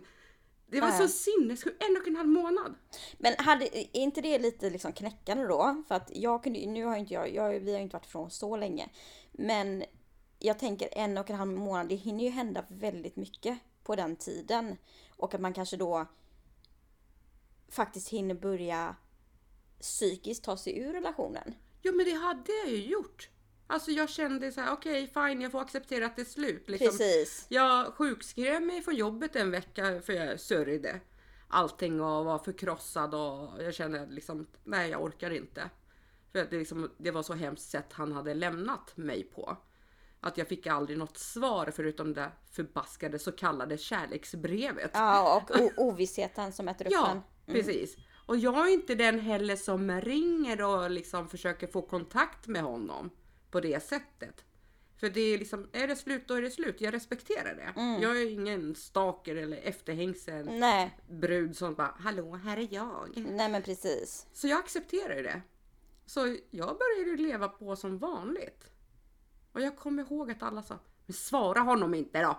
Speaker 2: Det var så sinnessjukt, en och en halv månad.
Speaker 1: Men hade, är inte det lite liksom knäckande då? För att jag kunde nu har inte jag, jag, vi har ju inte varit ifrån så länge. Men jag tänker en och en halv månad, det hinner ju hända väldigt mycket på den tiden. Och att man kanske då faktiskt hinner börja psykiskt ta sig ur relationen.
Speaker 2: Ja men det hade jag ju gjort. Alltså jag kände så här, okej fine jag får acceptera att det är slut. Liksom.
Speaker 1: Precis.
Speaker 2: Jag sjukskrev mig från jobbet en vecka för jag sörjde allting och var förkrossad och jag kände liksom, nej jag orkar inte. För att det, liksom, det var så hemskt sätt han hade lämnat mig på. Att jag fick aldrig något svar förutom det förbaskade så kallade kärleksbrevet.
Speaker 1: Ja, och ovissheten som äter upp
Speaker 2: Ja,
Speaker 1: en.
Speaker 2: precis. Och jag är inte den heller som ringer och liksom försöker få kontakt med honom på det sättet. För det är liksom, är det slut då är det slut. Jag respekterar det. Jag är ingen stalker eller efterhängsen
Speaker 1: Nej,
Speaker 2: brud som bara Hallå, här är jag.
Speaker 1: nej men precis.
Speaker 2: Så jag accepterar det. Så jag började leva på som vanligt. Och jag kommer ihåg att alla sa, men svara honom inte då.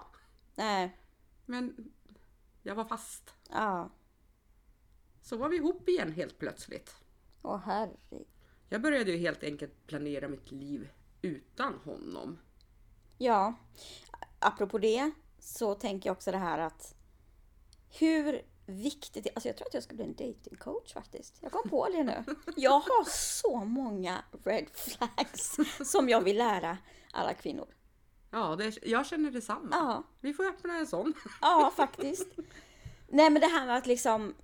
Speaker 1: Nej,
Speaker 2: Men jag var fast.
Speaker 1: ja.
Speaker 2: Så var vi ihop igen helt plötsligt.
Speaker 1: Åh herregud.
Speaker 2: Jag började ju helt enkelt planera mitt liv utan honom.
Speaker 1: Ja, apropå det så tänker jag också det här att hur viktigt, alltså jag tror att jag ska bli en datingcoach faktiskt. Jag kom på det nu. (laughs) Jag har så många red flags som jag vill lära alla kvinnor.
Speaker 2: Ja, det, jag känner detsamma.
Speaker 1: Ja,
Speaker 2: Vi får öppna en sån.
Speaker 1: ja faktiskt. Nej men det här med att liksom,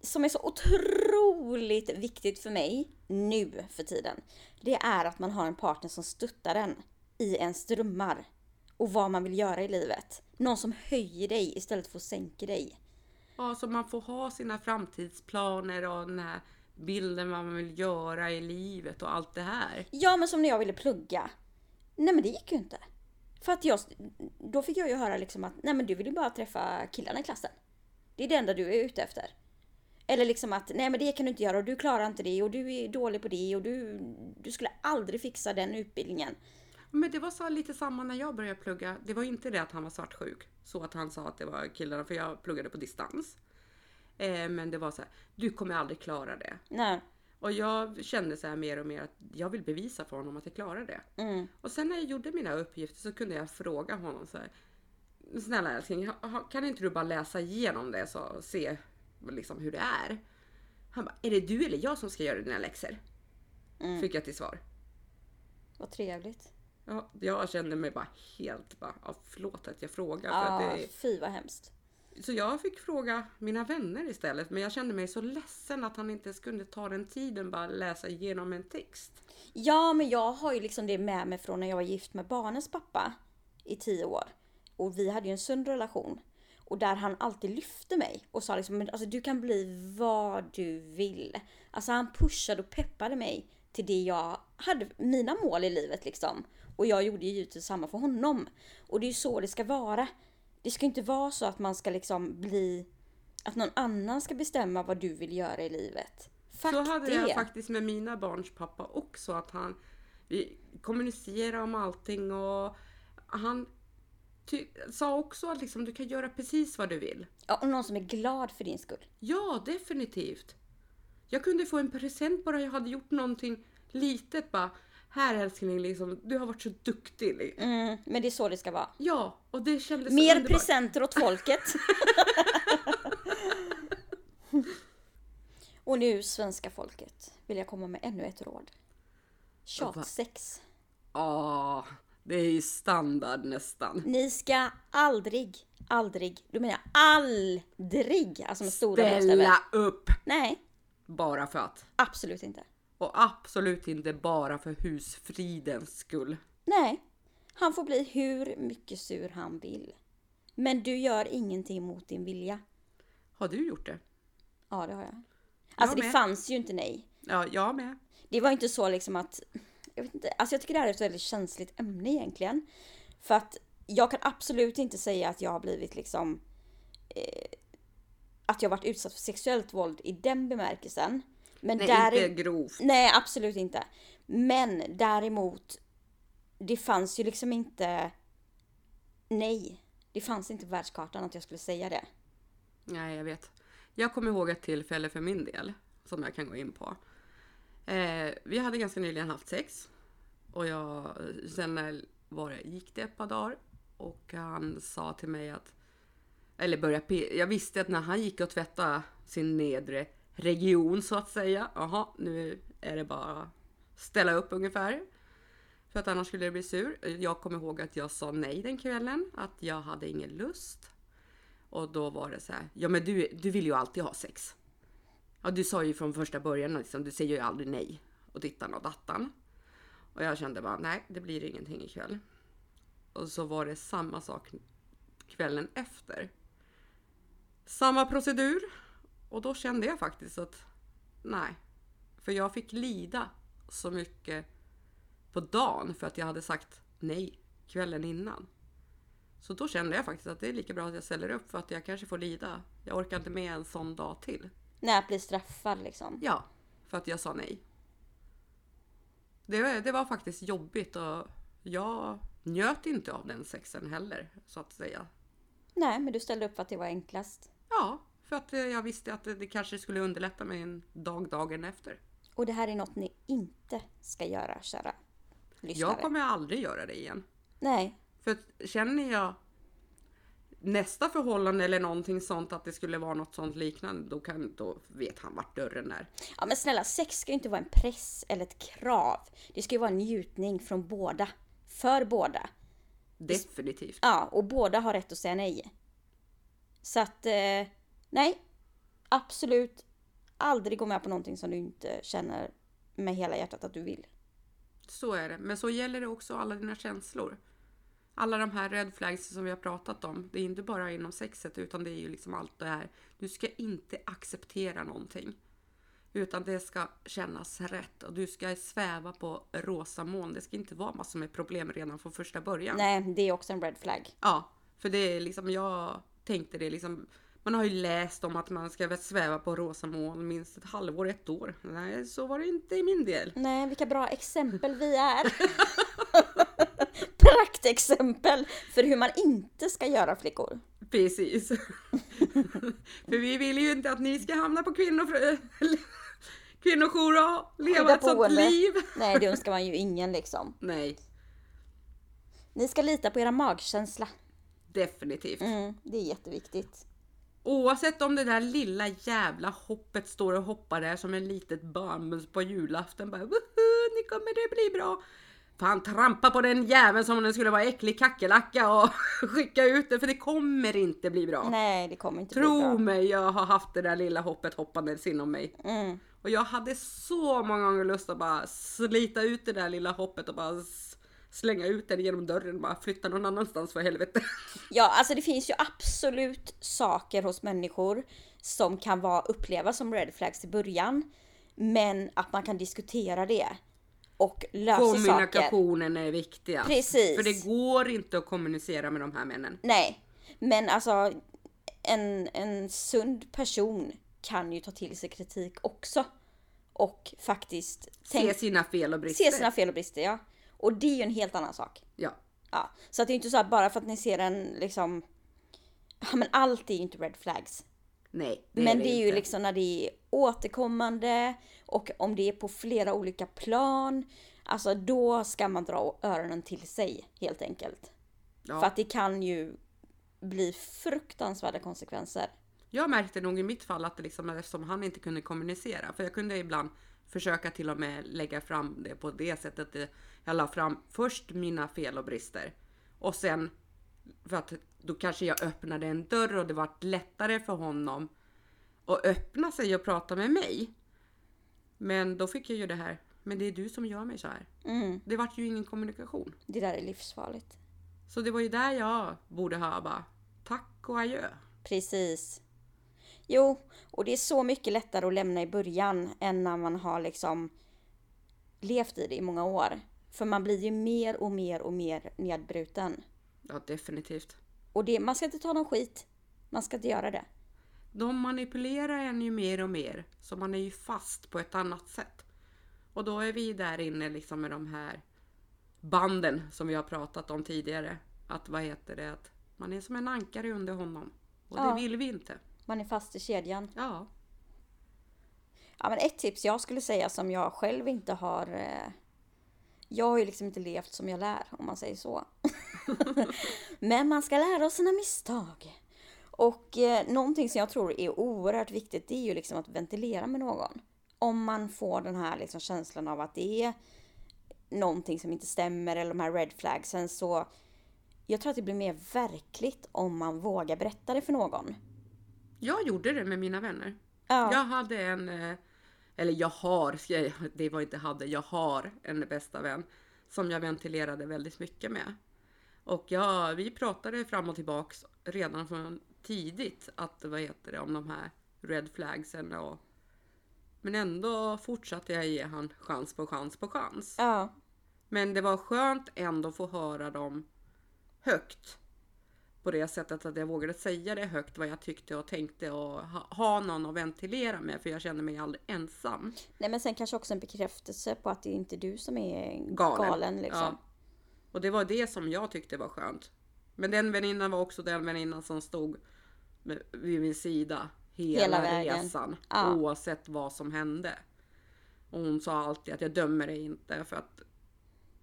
Speaker 1: som är så otroligt viktigt för mig nu för tiden. Det är att man har en partner som stöttar en i ens drömmar och vad man vill göra i livet. Någon som höjer dig istället för att sänka dig.
Speaker 2: Ja, så man får ha sina framtidsplaner och den här bilden vad man vill göra i livet och allt det här.
Speaker 1: Ja, men som när jag ville plugga. Nej, men det gick ju inte. För att jag, då fick jag ju höra liksom att nej, men du vill ju bara träffa killarna i klassen. Det är det enda du är ute efter. Eller liksom att nej, men det kan du inte göra och du klarar inte det och du är dålig på det och du, du skulle aldrig fixa den utbildningen.
Speaker 2: Men det var så lite samma när jag började plugga. Det var inte det att han var svartsjuk. Så att han sa att det var killarna, för jag pluggade på distans. Eh, men det var så här, du kommer aldrig klara det.
Speaker 1: Nej.
Speaker 2: Och jag kände så här mer och mer att jag vill bevisa för honom att jag klarar det.
Speaker 1: Mm.
Speaker 2: Och sen när jag gjorde mina uppgifter så kunde jag fråga honom så här. Snälla älskling, kan inte du bara läsa igenom det så och se liksom hur det är? Han bara, är det du eller jag som ska göra dina läxor?
Speaker 1: Mm.
Speaker 2: Fick jag till svar.
Speaker 1: Vad trevligt.
Speaker 2: Ja, jag kände mig bara helt bara, ja, förlåt att jag frågar. För att det,
Speaker 1: fy vad hemskt.
Speaker 2: så jag fick fråga mina vänner istället. Men jag kände mig så ledsen att han inte skulle ta den tiden bara läsa igenom en text.
Speaker 1: Ja, men jag har ju liksom det med mig från när jag var gift med barnens pappa i tio år. Och vi hade ju en sund relation. Och där han alltid lyfte mig och sa liksom, men alltså du kan bli vad du vill. Alltså han pushade och peppade mig till det jag hade, mina mål i livet liksom. Och jag gjorde ju givetvis samma för honom. Och det är ju så det ska vara. Det ska inte vara så att man ska liksom bli, att någon annan ska bestämma vad du vill göra i livet. Fuck
Speaker 2: Så hade
Speaker 1: det.
Speaker 2: jag faktiskt med mina barns pappa också. Att han, vi kommunicerade om allting och han sa också att liksom, du kan göra precis vad du vill.
Speaker 1: Ja, och någon som är glad för din skull.
Speaker 2: Ja, definitivt. Jag kunde få en present bara jag hade gjort någonting litet bara. Här älskling, liksom, du har varit så duktig.
Speaker 1: Mm, men det är så det ska vara.
Speaker 2: Ja, och det kändes
Speaker 1: Mer
Speaker 2: underbart.
Speaker 1: presenter åt folket. (laughs) och nu svenska folket vill jag komma med ännu ett råd. Tjatsex.
Speaker 2: Ja, det är ju standard nästan.
Speaker 1: Ni ska aldrig, aldrig, du menar aldrig, alltså med stora.
Speaker 2: Ställa upp
Speaker 1: Nej,
Speaker 2: bara för att.
Speaker 1: absolut inte.
Speaker 2: Och absolut inte bara för husfridens skull.
Speaker 1: Nej, han får bli hur mycket sur han vill. Men du gör ingenting mot din vilja.
Speaker 2: Har du gjort det?
Speaker 1: Ja, det har jag. Alltså det
Speaker 2: med.
Speaker 1: fanns ju inte nej.
Speaker 2: Ja, jag med.
Speaker 1: Det var inte så liksom att... Jag, vet inte, alltså jag tycker det här är ett väldigt känsligt ämne egentligen. För att jag kan absolut inte säga att jag har blivit liksom... Eh, att jag varit utsatt för sexuellt våld i den bemärkelsen. Men
Speaker 2: Nej,
Speaker 1: där
Speaker 2: inte grovt.
Speaker 1: Nej, absolut inte. Men däremot, det fanns ju liksom inte... Nej, det fanns inte på världskartan att jag skulle säga det.
Speaker 2: Nej, jag vet. Jag kommer ihåg ett tillfälle för min del som jag kan gå in på. Eh, vi hade ganska nyligen haft sex och jag, sen var det, gick det ett par dagar och han sa till mig att Eller började pe- Jag visste att när han gick och tvättade sin nedre region så att säga. Jaha, nu är det bara ställa upp ungefär. För att annars skulle det bli sur. Jag kommer ihåg att jag sa nej den kvällen. Att jag hade ingen lust. Och då var det så här. Ja men du, du vill ju alltid ha sex. Ja du sa ju från första början liksom. Du säger ju aldrig nej. Och dittan och dattan. Och jag kände bara nej det blir ingenting ikväll. Och så var det samma sak kvällen efter. Samma procedur. Och då kände jag faktiskt att nej. För jag fick lida så mycket på dagen för att jag hade sagt nej kvällen innan. Så då kände jag faktiskt att det är lika bra att jag ställer upp för att jag kanske får lida. Jag orkar inte med en sån dag till.
Speaker 1: Nej, att bli straffad liksom.
Speaker 2: Ja, för att jag sa nej. Det, var- det var faktiskt jobbigt och jag njöt inte av den sexen heller så att säga.
Speaker 1: Nej, men du ställde upp för att det var enklast.
Speaker 2: Ja, för att jag visste att det kanske skulle underlätta mig en dag dagen efter.
Speaker 1: Och det här är något ni inte ska göra, kära lyssnare.
Speaker 2: Jag kommer aldrig göra det igen.
Speaker 1: Nej,
Speaker 2: För känner jag nästa förhållande eller någonting sånt att det skulle vara något sånt liknande, då, kan, då vet han vart dörren är.
Speaker 1: Ja men snälla, sex ska ju inte vara en press eller ett krav. Det ska ju vara en njutning från båda. För båda.
Speaker 2: Definitivt.
Speaker 1: Ja, och båda har rätt att säga nej. Så att, eh, nej. Absolut aldrig gå med på någonting som du inte känner med hela hjärtat att du vill.
Speaker 2: Så är det. Men så gäller det också alla dina känslor. Alla de här red flags som vi har pratat om. Det är inte bara inom sexet utan det är ju liksom allt det här. Du ska inte acceptera någonting. Utan det ska kännas rätt och du ska sväva på rosa moln. Det ska inte vara massor med problem redan från första början.
Speaker 1: Nej, det är också en red flag.
Speaker 2: Ja, för det är liksom, jag tänkte det liksom. Man har ju läst om att man ska sväva på rosa moln minst ett halvår, ett år. Nej, så var det inte i min del.
Speaker 1: Nej, vilka bra exempel vi är. (laughs) Praktexempel för hur man inte ska göra flickor.
Speaker 2: Precis. (laughs) för vi vill ju inte att ni ska hamna på kvinnofr- (laughs) kvinnojour och leva ett sånt liv. (laughs)
Speaker 1: Nej, det önskar man ju ingen liksom.
Speaker 2: Nej,
Speaker 1: Ni ska lita på era magkänsla.
Speaker 2: definitivt.
Speaker 1: Mm, det är jätteviktigt.
Speaker 2: Oavsett om det där lilla jävla hoppet står och hoppar där som en litet barn på julafton. Bara, Woho, nu kommer det bli bra. Fan trampa på den jäveln som om den skulle vara äcklig kackerlacka och (laughs) skicka ut det för det kommer inte bli bra.
Speaker 1: Nej, det kommer inte bli
Speaker 2: Tro
Speaker 1: bra.
Speaker 2: mig, jag har haft det där lilla hoppet hoppandes inom mig.
Speaker 1: Mm.
Speaker 2: Och jag hade så många gånger lust att bara slita ut det där lilla hoppet och bara slänga ut den genom dörren. Bara flytta någon annanstans för helvete. (laughs)
Speaker 1: Ja, alltså det finns ju absolut saker hos människor som kan vara upplevas som red flags i början. Men att man kan diskutera det och lösa saker.
Speaker 2: Kommunikationen är viktigast.
Speaker 1: Precis.
Speaker 2: För det går inte att kommunicera med de här männen.
Speaker 1: Nej, men alltså en, en sund person kan ju ta till sig kritik också. Och faktiskt
Speaker 2: Se sina fel och brister.
Speaker 1: se sina fel och brister. Ja. Och det är ju en helt annan sak.
Speaker 2: Ja.
Speaker 1: Ja, så att det är inte så att bara för att ni ser en liksom... Ja, men allt är ju inte red flags.
Speaker 2: Nej, det
Speaker 1: men
Speaker 2: är
Speaker 1: det är ju
Speaker 2: inte.
Speaker 1: liksom när det är återkommande och om det är på flera olika plan. Alltså då ska man dra öronen till sig helt enkelt.
Speaker 2: Ja.
Speaker 1: För att det kan ju bli fruktansvärda konsekvenser.
Speaker 2: Jag märkte nog i mitt fall att det liksom, eftersom han inte kunde kommunicera, för jag kunde ibland försöka till och med lägga fram det på det sättet. Jag la fram först mina fel och brister och sen för att då kanske jag öppnade en dörr och det var lättare för honom att öppna sig och prata med mig. Men då fick jag ju det här. Men det är du som gör mig så här.
Speaker 1: Mm,
Speaker 2: Det vart ju ingen kommunikation.
Speaker 1: det där är livsfarligt.
Speaker 2: Så det var ju där jag borde ha bara tack och adjö.
Speaker 1: Precis. Jo, och det är så mycket lättare att lämna i början än när man har liksom levt i det i många år. För man blir ju mer och mer och mer nedbruten.
Speaker 2: Ja, definitivt.
Speaker 1: Och det, man ska inte ta någon skit. Man ska inte göra det.
Speaker 2: De manipulerar en ju mer och mer, så man är ju fast på ett annat sätt. Och då är vi där inne liksom med de här banden som vi har pratat om tidigare. Att vad heter det? Att man är som en ankare under honom. Och
Speaker 1: Ja.
Speaker 2: det vill vi inte.
Speaker 1: Man är fast i kedjan.
Speaker 2: Ja,
Speaker 1: Ja, men ett tips jag skulle säga som jag själv inte har... Eh, jag har ju liksom inte levt som jag lär, om man säger så. (laughs) (laughs) men man ska lära av sina misstag. Och eh, någonting som jag tror är oerhört viktigt det är ju liksom att ventilera med någon. Om man får den här liksom känslan av att det är någonting som inte stämmer eller de här red flagsen så jag tror att det blir mer verkligt om man vågar berätta det för någon.
Speaker 2: Jag gjorde det med mina vänner.
Speaker 1: Ja.
Speaker 2: Jag hade en, eh, eller jag har, det var inte hade, jag har en bästa vän som jag ventilerade väldigt mycket med. Och ja, vi pratade fram och tillbaks redan från tidigt att vad heter det om de här red flagsen och men ändå fortsatte jag ge han chans på chans på chans.
Speaker 1: Ja,
Speaker 2: Men det var skönt ändå att få höra dem högt. På det sättet att jag vågade säga det högt vad jag tyckte och tänkte och ha, ha någon att ventilera med för jag kände mig aldrig ensam.
Speaker 1: nej men sen kanske också en bekräftelse på att det inte är du som är
Speaker 2: Galen.
Speaker 1: galen, liksom.
Speaker 2: Ja. Och det var det som jag tyckte var skönt. Men den väninnan var också den väninnan som stod vid min sida hela,
Speaker 1: Hela vägen.
Speaker 2: resan.
Speaker 1: Ja.
Speaker 2: Oavsett vad som hände. Och hon sa alltid att jag dömer dig inte för att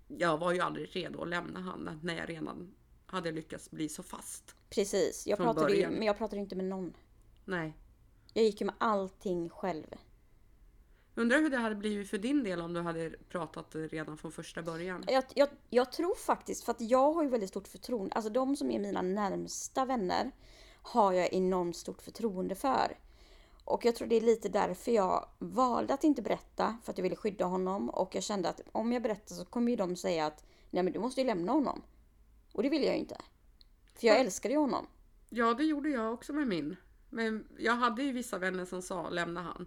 Speaker 2: jag var ju aldrig redo att lämna han när jag redan hade lyckats bli så fast.
Speaker 1: Precis, jag pratade ju, men jag pratade inte med någon.
Speaker 2: Nej.
Speaker 1: Jag gick ju med allting själv.
Speaker 2: Undrar hur det hade blivit för din del om du hade pratat redan från första början.
Speaker 1: Jag, jag, jag tror faktiskt, för att jag har ju väldigt stort förtroende, alltså de som är mina närmsta vänner har jag enormt stort förtroende för. Och jag tror det är lite därför jag valde att inte berätta, för att jag ville skydda honom. Och jag kände att om jag berättar så kommer ju de säga att nej men du måste ju lämna honom. Och det vill jag ju inte. För jag älskade ju honom.
Speaker 2: Ja, det gjorde jag också med min. Men jag hade ju vissa vänner som sa lämna han.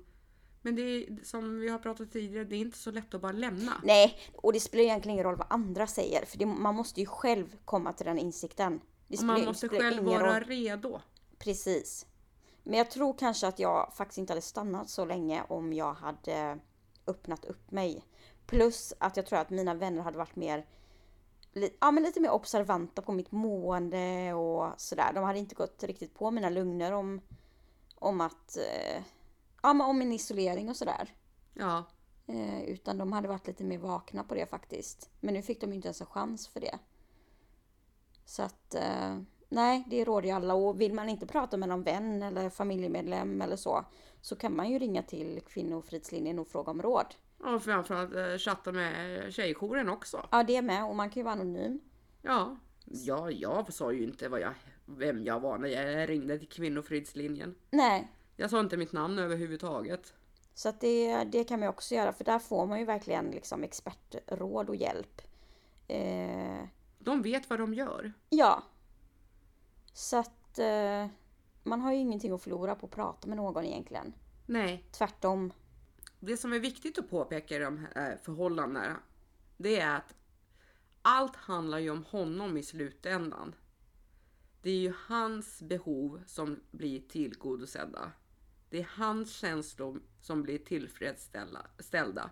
Speaker 2: Men det är som vi har pratat tidigare, det är inte så lätt att bara lämna.
Speaker 1: Nej, och det spelar egentligen ingen roll vad andra säger. För det, man måste ju själv komma till den insikten. Det
Speaker 2: Och man måste själv vara
Speaker 1: roll.
Speaker 2: redo.
Speaker 1: Precis. Men jag tror kanske att jag faktiskt inte hade stannat så länge om jag hade öppnat upp mig. Plus att jag tror att mina vänner hade varit mer Ja men lite mer observanta på mitt mående och sådär. De hade inte gått riktigt på mina lugner om Om att eh, Ja men om min isolering och sådär.
Speaker 2: Ja,
Speaker 1: Eh, utan de hade varit lite mer vakna på det faktiskt. Men nu fick de ju inte ens en chans för det. Så att, eh, nej, det råder ju alla. Och vill man inte prata med någon vän eller familjemedlem eller så, så kan man ju ringa till Kvinnofridslinjen och fråga om råd.
Speaker 2: och framförallt eh, chatta med tjejjouren också.
Speaker 1: Ja, det med. Och man kan ju vara anonym.
Speaker 2: Ja, ja jag sa ju inte vad jag, vem jag var när jag ringde till Kvinnofridslinjen.
Speaker 1: Nej,
Speaker 2: Jag sa inte mitt namn överhuvudtaget.
Speaker 1: så att det, det kan man ju också göra. För där får man ju verkligen liksom expertråd och hjälp. Eh,
Speaker 2: De vet vad de gör.
Speaker 1: Ja. Så att eh, man har ju ingenting att förlora på att prata med någon egentligen.
Speaker 2: Nej,
Speaker 1: Tvärtom.
Speaker 2: det som är viktigt att påpeka i de här förhållandena, det är att allt handlar ju om honom i slutändan. Det är ju hans behov som blir tillgodosedda. Det är hans känslor som blir tillfredsställda.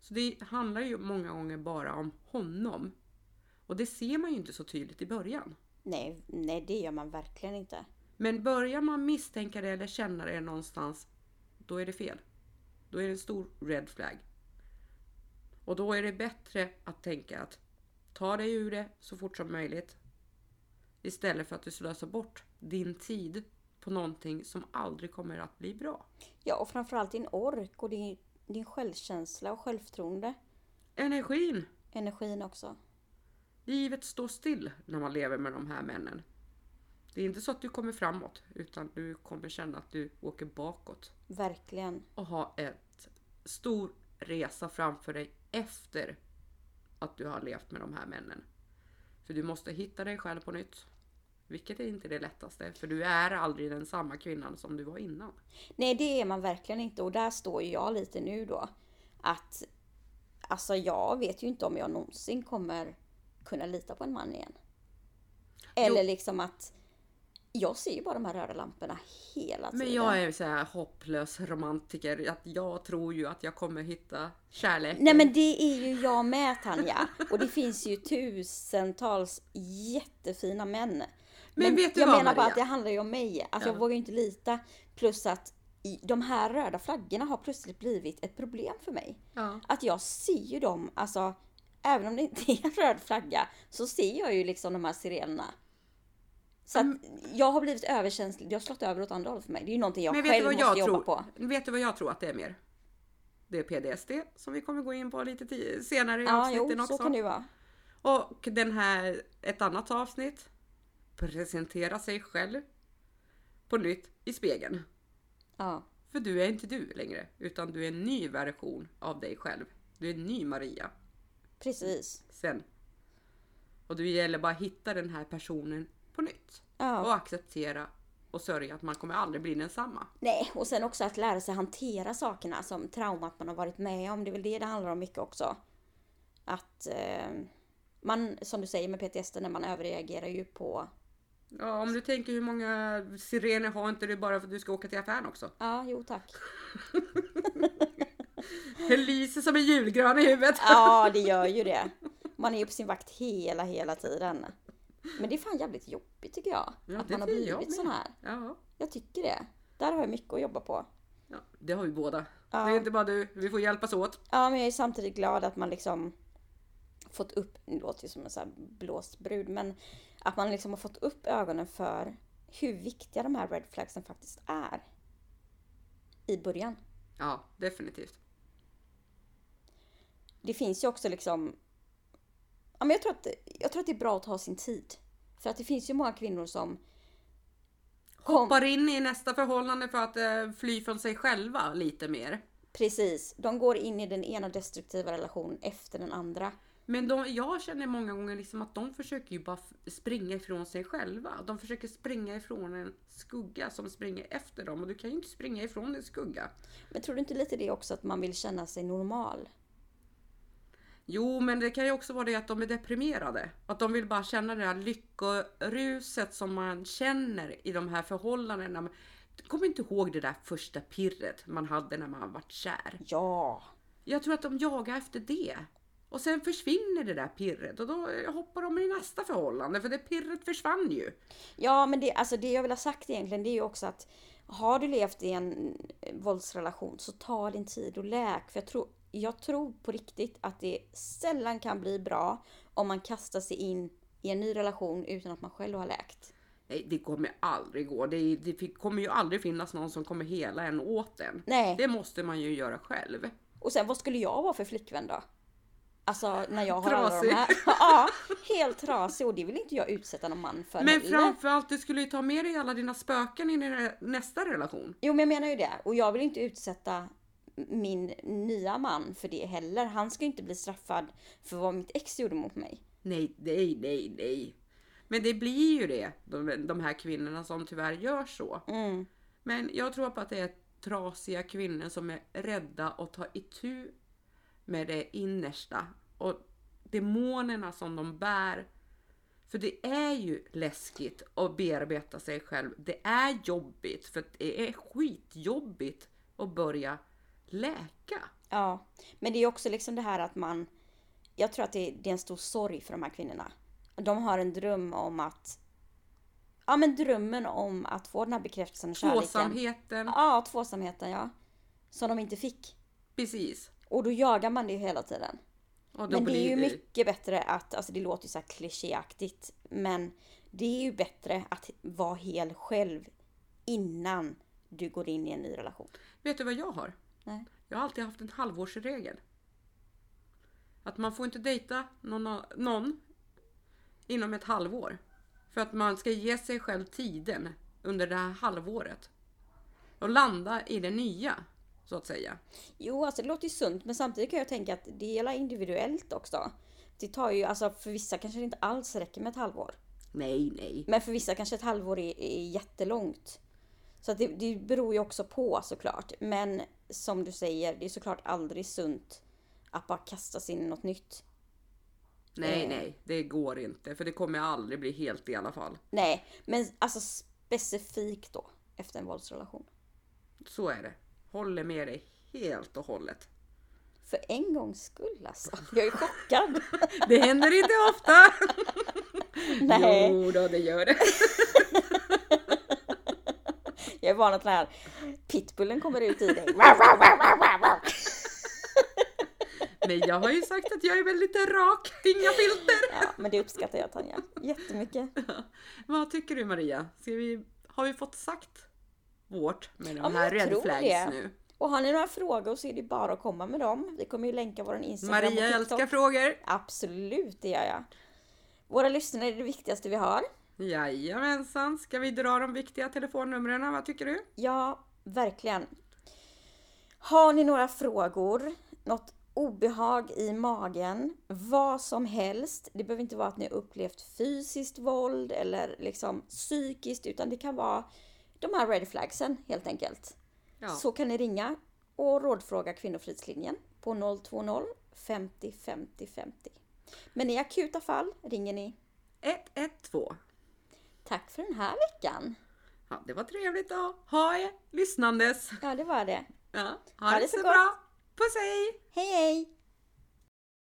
Speaker 2: Så det handlar ju många gånger bara om honom. Och det ser man ju inte så tydligt i början.
Speaker 1: Nej, nej, det gör man verkligen inte.
Speaker 2: Men börjar man misstänka det eller känna det någonstans, då är det fel. Då är det en stor red flag. Och då är det bättre att tänka att ta dig ur det så fort som möjligt. Istället för att du slösar bort din tid på någonting som aldrig kommer att bli bra.
Speaker 1: Ja, och framförallt din ork och din, din självkänsla och självförtroende.
Speaker 2: Energin!
Speaker 1: Energin också.
Speaker 2: Livet står still när man lever med de här männen. Det är inte så att du kommer framåt, utan du kommer känna att du åker bakåt.
Speaker 1: Verkligen.
Speaker 2: och ha ett stor resa framför dig efter att du har levt med de här männen. För du måste hitta dig själv på nytt. Vilket är inte det lättaste, för du är aldrig den samma kvinnan som du var innan.
Speaker 1: Nej, det är man verkligen inte. Och där står ju jag lite nu då. Att alltså jag vet ju inte om jag någonsin kommer kunna lita på en man igen. Eller liksom att jag ser ju bara de här röda lamporna hela tiden.
Speaker 2: Men jag är så här hopplös romantiker. Att jag tror ju att jag kommer hitta kärleken.
Speaker 1: Nej men det är ju jag med Tanja. Och det finns ju tusentals jättefina män. Men,
Speaker 2: vet du
Speaker 1: jag
Speaker 2: vad,
Speaker 1: menar bara
Speaker 2: Maria?
Speaker 1: att det handlar ju om mig. Att
Speaker 2: Ja.
Speaker 1: jag vågar ju inte lita. Plus att de här röda flaggorna har plötsligt blivit ett problem för mig.
Speaker 2: Ja.
Speaker 1: Att jag ser ju dem, alltså även om det inte (laughs) är en röd flagga, så ser jag ju liksom de här sirenerna. Så att jag har blivit överkänslig. Det har slått över åt andra hållet för mig. Det är ju någonting jag
Speaker 2: Men
Speaker 1: själv
Speaker 2: vad
Speaker 1: måste
Speaker 2: jag
Speaker 1: jobba
Speaker 2: tror?
Speaker 1: på.
Speaker 2: Vet du vad jag tror att det är mer? Det är PDSD som vi kommer gå in på lite senare i
Speaker 1: Ja, jo,
Speaker 2: avsnitten
Speaker 1: så
Speaker 2: också.
Speaker 1: kan det vara.
Speaker 2: Och den här, ett annat avsnitt. Presentera sig själv på nytt i spegeln.
Speaker 1: Ja.
Speaker 2: För du är inte du längre, utan du är en ny version av dig själv. Du är en ny Maria.
Speaker 1: Precis.
Speaker 2: Sen. Och det gäller bara att hitta den här personen på nytt.
Speaker 1: Ja.
Speaker 2: Och acceptera och sörja att man kommer aldrig bli densamma.
Speaker 1: Nej, och sen också att lära sig hantera sakerna som traumat man har varit med om. Det är väl det det handlar om mycket också. Att eh, man, som du säger med PTSD, när man överreagerar ju på...
Speaker 2: Ja, om du tänker hur många sirener har inte du bara för att du ska åka till affären också?
Speaker 1: Ja, jo tack. (laughs)
Speaker 2: Det lyser som en julgran i huvudet.
Speaker 1: Ja, det gör ju det. Man är ju på sin vakt hela, hela tiden. Men det är fan jävligt jobbigt tycker jag.
Speaker 2: Ja,
Speaker 1: att man har blivit sån här.
Speaker 2: Ja,
Speaker 1: Jag tycker det. Där har jag mycket att jobba på.
Speaker 2: ja, det har vi båda.
Speaker 1: Ja.
Speaker 2: Det är inte bara du, vi får hjälpas åt.
Speaker 1: Ja, men jag är samtidigt glad att man liksom fått upp, det låter ju som en sån här blåst brud, men att man liksom har fått upp ögonen för hur viktiga de här red flagsen faktiskt är. I början.
Speaker 2: Ja, definitivt.
Speaker 1: Det finns ju också liksom, ja men jag tror att, jag tror att det är bra att ta sin tid. För att det finns ju många kvinnor som kom,
Speaker 2: Hoppar in i nästa förhållande för att eh, fly från sig själva lite mer.
Speaker 1: precis, de går in i den ena destruktiva relationen efter den andra.
Speaker 2: Men de, jag känner många gånger liksom att de försöker ju bara springa ifrån sig själva. De försöker springa ifrån en skugga som springer efter dem och du kan ju inte springa ifrån en skugga.
Speaker 1: Men tror du inte lite det också att man vill känna sig normal?
Speaker 2: Jo, men det kan ju också vara det att de är deprimerade. Att de vill bara känna det här lyckoruset som man känner i de här förhållandena. Kommer inte ihåg det där första pirret man hade när man var kär.
Speaker 1: Ja,
Speaker 2: Jag tror att de jagar efter det. Och sen försvinner det där pirret och då hoppar de i nästa förhållande för det pirret försvann ju.
Speaker 1: Ja, men det, alltså det jag vill ha sagt egentligen det är ju också att har du levt i en eh, våldsrelation så ta din tid och läk. För jag tror, jag tror på riktigt att det sällan kan bli bra om man kastar sig in i en ny relation utan att man själv har läkt.
Speaker 2: Nej, det kommer aldrig gå. Det, det kommer ju aldrig finnas någon som kommer hela en åt en.
Speaker 1: Nej.
Speaker 2: Det måste man ju göra själv.
Speaker 1: Och sen vad skulle jag vara för flickvän då? Alltså när jag har alla
Speaker 2: Trasig.
Speaker 1: de här. (laughs) Ja, helt trasig och det vill inte jag utsätta någon man för
Speaker 2: Men
Speaker 1: heller.
Speaker 2: framförallt, du skulle ju ta med dig alla dina spöken in i nästa relation.
Speaker 1: Jo men jag menar ju det. Och jag vill inte utsätta min nya man för det heller. Han ska ju inte bli straffad för vad mitt ex gjorde mot mig.
Speaker 2: Nej, nej, nej, nej. Men det blir ju det, de, de här kvinnorna som tyvärr gör så.
Speaker 1: Mm.
Speaker 2: Men jag tror på att det är trasiga kvinnor som är rädda att ta itu med det innersta och demonerna som de bär. För det är ju läskigt att bearbeta sig själv. Det är jobbigt, för det är skitjobbigt att börja läka.
Speaker 1: Ja, men det är också liksom det här att man... Jag tror att det är, det är en stor sorg för de här kvinnorna. De har en dröm om att... Ja men drömmen om att få den här bekräftelsen och kärleken.
Speaker 2: Tvåsamheten,
Speaker 1: Ja, tvåsamheten ja. Som de inte fick.
Speaker 2: precis.
Speaker 1: Och då jagar man det hela tiden. Men det är ju mycket bättre att, alltså det låter ju så här klichéaktigt, men det är ju bättre att vara hel själv innan du går in i en ny relation.
Speaker 2: Vet du vad jag har?
Speaker 1: Nej.
Speaker 2: Jag har alltid haft en halvårsregel. Att man får inte dejta någon, någon inom ett halvår. För att man ska ge sig själv tiden under det här halvåret. Och landa i det nya, så att säga.
Speaker 1: Jo, alltså det låter ju sunt, men samtidigt kan jag tänka att det gäller individuellt också. Det tar ju, alltså för vissa kanske det inte alls räcker med ett halvår.
Speaker 2: Nej, nej.
Speaker 1: Men för vissa kanske ett halvår är, är jättelångt. Så det, det beror ju också på såklart. Men som du säger, det är såklart aldrig sunt att bara kasta sig in i något nytt.
Speaker 2: Nej,
Speaker 1: Eh.
Speaker 2: nej. Det går inte. För det kommer aldrig bli helt i alla fall.
Speaker 1: Nej, men alltså specifikt då efter en våldsrelation.
Speaker 2: Så är det. Håller med dig helt och hållet.
Speaker 1: För en gångs skull alltså. Jag är chockad. (laughs)
Speaker 2: Det händer inte ofta! (laughs)
Speaker 1: Nej,
Speaker 2: Jo då, det gör det. (laughs)
Speaker 1: jag är van att den här pitbullen kommer ut i dig.
Speaker 2: Nej, jag har ju sagt att jag är väldigt rak, inga filter.
Speaker 1: Ja, men det uppskattar jag Tanja. Jättemycket.
Speaker 2: Vad tycker du Maria? Ska vi, har vi fått sagt vårt med de
Speaker 1: Ja,
Speaker 2: här red flags nu?
Speaker 1: Och har ni några frågor så är det bara att komma med dem. Vi kommer ju länka vår Instagram
Speaker 2: Maria
Speaker 1: och TikTok.
Speaker 2: älskar frågor.
Speaker 1: Absolut, det gör jag. Våra lyssnare är det viktigaste vi har.
Speaker 2: Jajamensan, ska vi dra de viktiga telefonnumren? Vad tycker du?
Speaker 1: Ja, verkligen. Har ni några frågor, något obehag i magen, vad som helst. Det behöver inte vara att ni upplevt fysiskt våld eller liksom psykiskt, utan det kan vara de här red flagsen helt enkelt.
Speaker 2: Ja.
Speaker 1: Så kan ni ringa och rådfråga Kvinnofridslinjen på 020 50 50 50. Men i akuta fall ringer ni.
Speaker 2: 112.
Speaker 1: Tack för den här veckan.
Speaker 2: Ja, det var trevligt att ha er lyssnandes.
Speaker 1: Ja, det var det.
Speaker 2: Ja, ha,
Speaker 1: Ha
Speaker 2: det
Speaker 1: det
Speaker 2: så
Speaker 1: så
Speaker 2: bra. Puss hej!
Speaker 1: Hej hej!